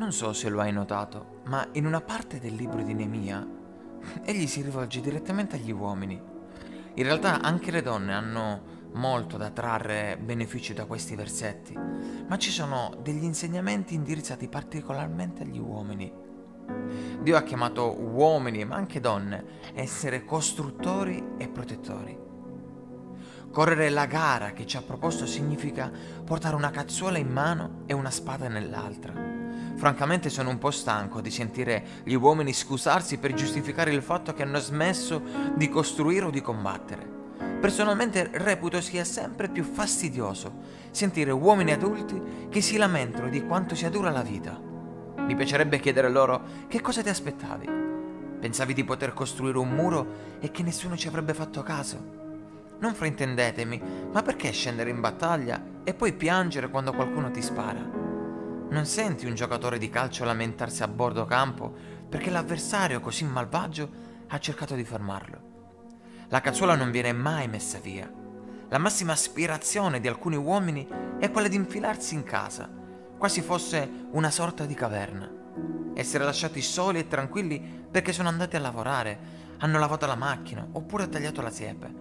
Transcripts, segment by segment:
Non so se lo hai notato, ma in una parte del libro di Nemia, egli si rivolge direttamente agli uomini. In realtà anche le donne hanno molto da trarre beneficio da questi versetti, ma ci sono degli insegnamenti indirizzati particolarmente agli uomini. Dio ha chiamato uomini, ma anche donne, a essere costruttori e protettori. Correre la gara che ci ha proposto significa portare una cazzuola in mano e una spada nell'altra Francamente sono un po' stanco di sentire gli uomini scusarsi per giustificare il fatto che hanno smesso di costruire o di combattere. Personalmente reputo sia sempre più fastidioso sentire uomini adulti che si lamentano di quanto sia dura la vita. Mi piacerebbe chiedere loro che cosa ti aspettavi. Pensavi di poter costruire un muro e che nessuno ci avrebbe fatto caso? Non fraintendetemi, ma perché scendere in battaglia e poi piangere quando qualcuno ti spara? Non senti un giocatore di calcio lamentarsi a bordo campo perché l'avversario così malvagio ha cercato di fermarlo. La cazzuola non viene mai messa via. La massima aspirazione di alcuni uomini è quella di infilarsi in casa, quasi fosse una sorta di caverna. Essere lasciati soli e tranquilli perché sono andati a lavorare, hanno lavato la macchina oppure tagliato la siepe.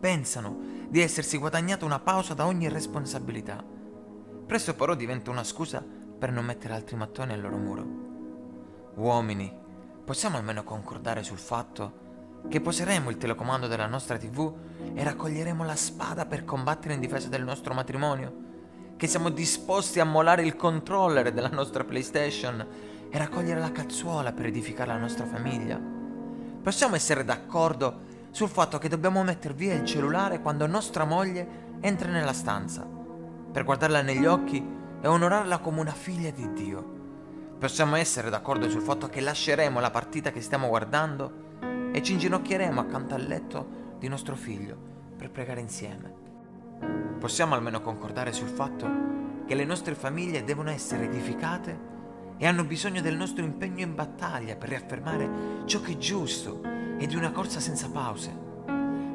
Pensano di essersi guadagnato una pausa da ogni responsabilità Presto però diventa una scusa per non mettere altri mattoni al loro muro. Uomini, possiamo almeno concordare sul fatto che poseremo il telecomando della nostra TV e raccoglieremo la spada per combattere in difesa del nostro matrimonio? Che siamo disposti a molare il controller della nostra PlayStation e raccogliere la cazzuola per edificare la nostra famiglia? Possiamo essere d'accordo sul fatto che dobbiamo mettere via il cellulare quando nostra moglie entra nella stanza per guardarla negli occhi e onorarla come una figlia di Dio. Possiamo essere d'accordo sul fatto che lasceremo la partita che stiamo guardando e ci inginocchieremo accanto al letto di nostro figlio per pregare insieme. Possiamo almeno concordare sul fatto che le nostre famiglie devono essere edificate e hanno bisogno del nostro impegno in battaglia per riaffermare ciò che è giusto e di una corsa senza pause.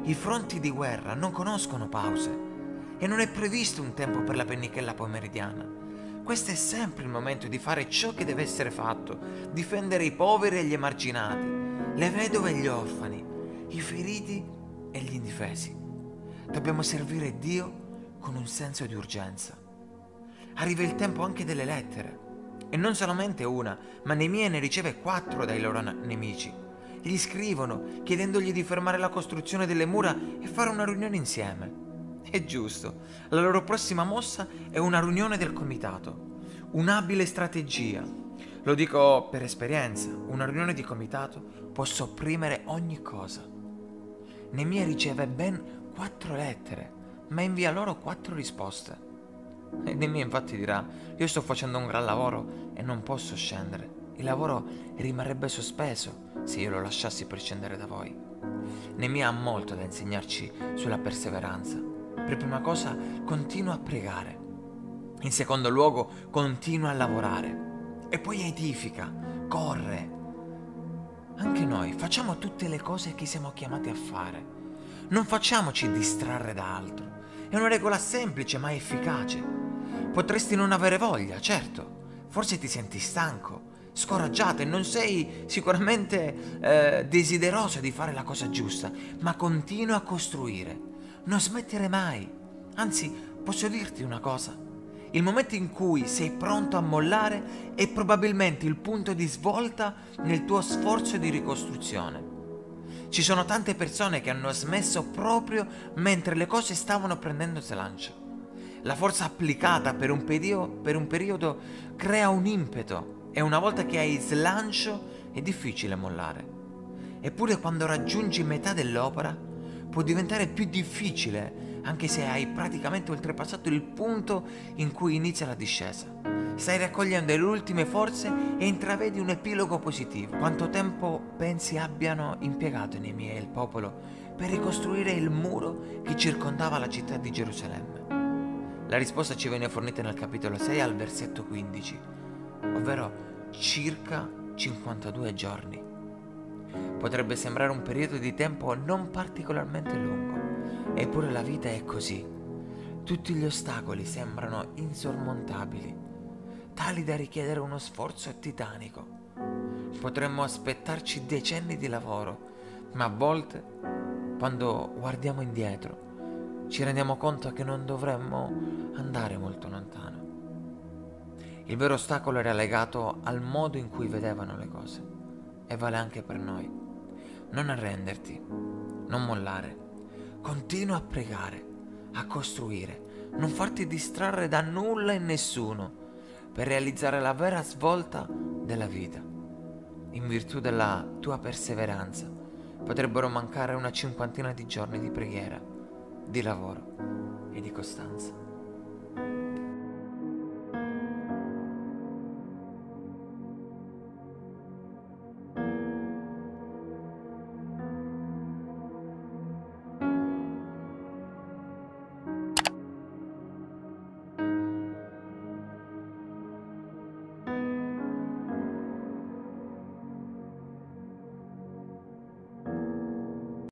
I fronti di guerra non conoscono pause e non è previsto un tempo per la pennichella pomeridiana. Questo è sempre il momento di fare ciò che deve essere fatto, difendere i poveri e gli emarginati, le vedove e gli orfani, i feriti e gli indifesi. Dobbiamo servire Dio con un senso di urgenza. Arriva il tempo anche delle lettere. E non solamente una, ma Nemia ne riceve quattro dai loro nemici. Gli scrivono chiedendogli di fermare la costruzione delle mura e fare una riunione insieme. È giusto, la loro prossima mossa è una riunione del comitato, un'abile strategia. Lo dico per esperienza, una riunione di comitato può sopprimere ogni cosa. Nemia riceve ben quattro lettere, ma invia loro quattro risposte. Nemia infatti dirà, io sto facendo un gran lavoro e non posso scendere. Il lavoro rimarrebbe sospeso se io lo lasciassi per scendere da voi. Nemia ha molto da insegnarci sulla perseveranza per prima cosa continua a pregare. In secondo luogo continua a lavorare. E poi edifica, corre. Anche noi facciamo tutte le cose che siamo chiamati a fare. Non facciamoci distrarre da altro. È una regola semplice ma efficace. Potresti non avere voglia, certo. Forse ti senti stanco, scoraggiato e non sei sicuramente eh, desideroso di fare la cosa giusta, ma continua a costruire non smettere mai. Anzi, posso dirti una cosa. Il momento in cui sei pronto a mollare è probabilmente il punto di svolta nel tuo sforzo di ricostruzione. Ci sono tante persone che hanno smesso proprio mentre le cose stavano prendendo slancio. La forza applicata per un, periodo, per un periodo crea un impeto e una volta che hai slancio è difficile mollare. Eppure quando raggiungi metà dell'opera, può diventare più difficile anche se hai praticamente oltrepassato il punto in cui inizia la discesa. Stai raccogliendo le ultime forze e intravedi un epilogo positivo. Quanto tempo pensi abbiano impiegato Nemia e il popolo per ricostruire il muro che circondava la città di Gerusalemme? La risposta ci viene fornita nel capitolo 6 al versetto 15, ovvero circa 52 giorni. Potrebbe sembrare un periodo di tempo non particolarmente lungo, eppure la vita è così. Tutti gli ostacoli sembrano insormontabili. tali da richiedere uno sforzo titanico. Potremmo aspettarci decenni di lavoro, ma a volte, quando guardiamo indietro, ci rendiamo conto che non dovremmo andare molto lontano. Il vero ostacolo era legato al modo in cui vedevano le cose e vale anche per noi. Non arrenderti, non mollare, continua a pregare, a costruire, non farti distrarre da nulla e nessuno per realizzare la vera svolta della vita. In virtù della tua perseveranza potrebbero mancare una cinquantina di giorni di preghiera, di lavoro e di costanza.